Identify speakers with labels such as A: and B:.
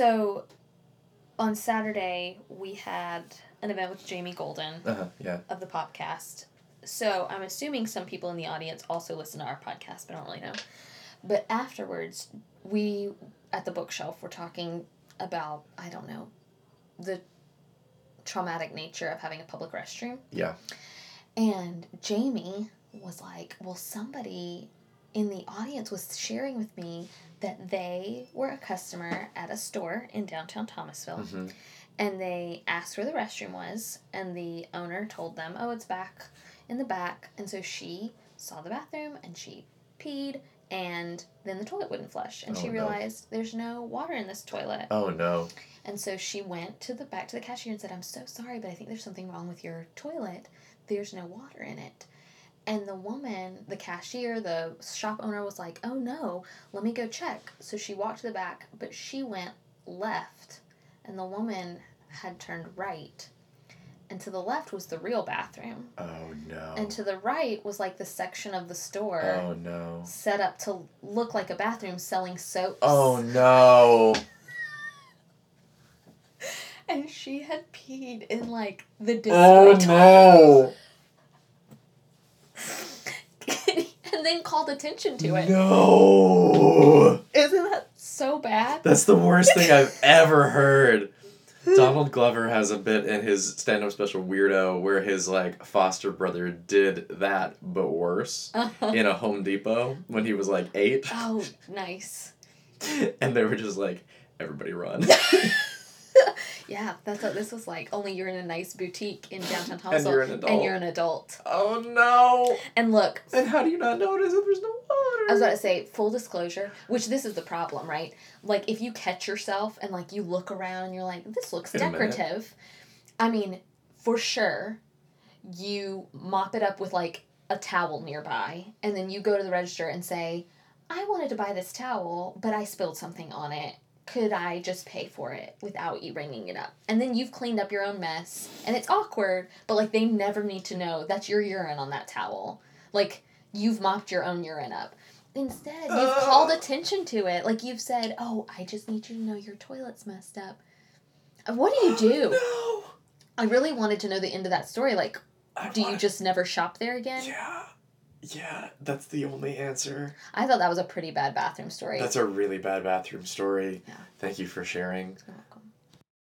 A: So, on Saturday we had an event with Jamie Golden
B: Uh-huh, yeah.
A: of the podcast. So I'm assuming some people in the audience also listen to our podcast, but I don't really know. But afterwards, we at the bookshelf were talking about I don't know the traumatic nature of having a public restroom.
B: Yeah.
A: And Jamie was like, "Well, somebody in the audience was sharing with me that they were a customer at a store in downtown Thomasville."
B: hmm
A: and they asked where the restroom was and the owner told them oh it's back in the back and so she saw the bathroom and she peed and then the toilet wouldn't flush and
B: Oh,
A: she
B: no.
A: realized there's no water in this toilet
B: Oh no.
A: and so she went to the back to the cashier and said i'm so sorry but i think there's something wrong with your toilet there's no water in it and the woman the cashier the shop owner was like oh no let me go check so she walked to the back but she went left and the woman had turned right and to the left was the real bathroom
B: Oh no.
A: and to the right was like the section of the store
B: oh no.
A: set up to look like a bathroom selling soaps
B: Oh no.
A: and she had peed in like the oh, display
B: Oh
A: toilet.
B: no.
A: and then called attention to it.
B: No.
A: Isn't that so bad?
B: That's the worst thing I've ever heard. Donald Glover has a bit in his stand-up special Weirdo where his like foster brother did that but worse
A: Uh-huh.
B: in a Home Depot when he was like 8
A: Oh, nice.
B: and they were just like everybody run.
A: Yeah, that's what this was like. Only you're in a nice boutique in downtown
B: and you're an adult.
A: and you're an adult.
B: oh no.
A: And look,
B: And how do you not notice that there's no water?
A: I was about to say full disclosure, which this is the problem, right? Like if you catch yourself and like you look around and you're like, this looks decorative. I mean, for sure, you mop it up with like a towel nearby, and then you go to the register and say, I wanted to buy this towel, but I spilled something on it. Could I just pay for it without you ringing it up? And then you've cleaned up your own mess, and it's awkward, but like they never need to know that's your urine on that towel. Like you've mopped your own urine up. Instead, you've
B: Ugh.
A: called attention to it. Like you've said, "Oh, I just need you to know your toilet's messed up." Uh, What do you do?
B: No.
A: I really wanted to know the end of that story. Like,
B: I
A: do you
B: wanna-
A: just never shop there again?
B: Yeah. Yeah, that's the only answer.
A: I thought that was a pretty bad bathroom story.
B: That's a really bad bathroom story.
A: Yeah.
B: Thank you for sharing.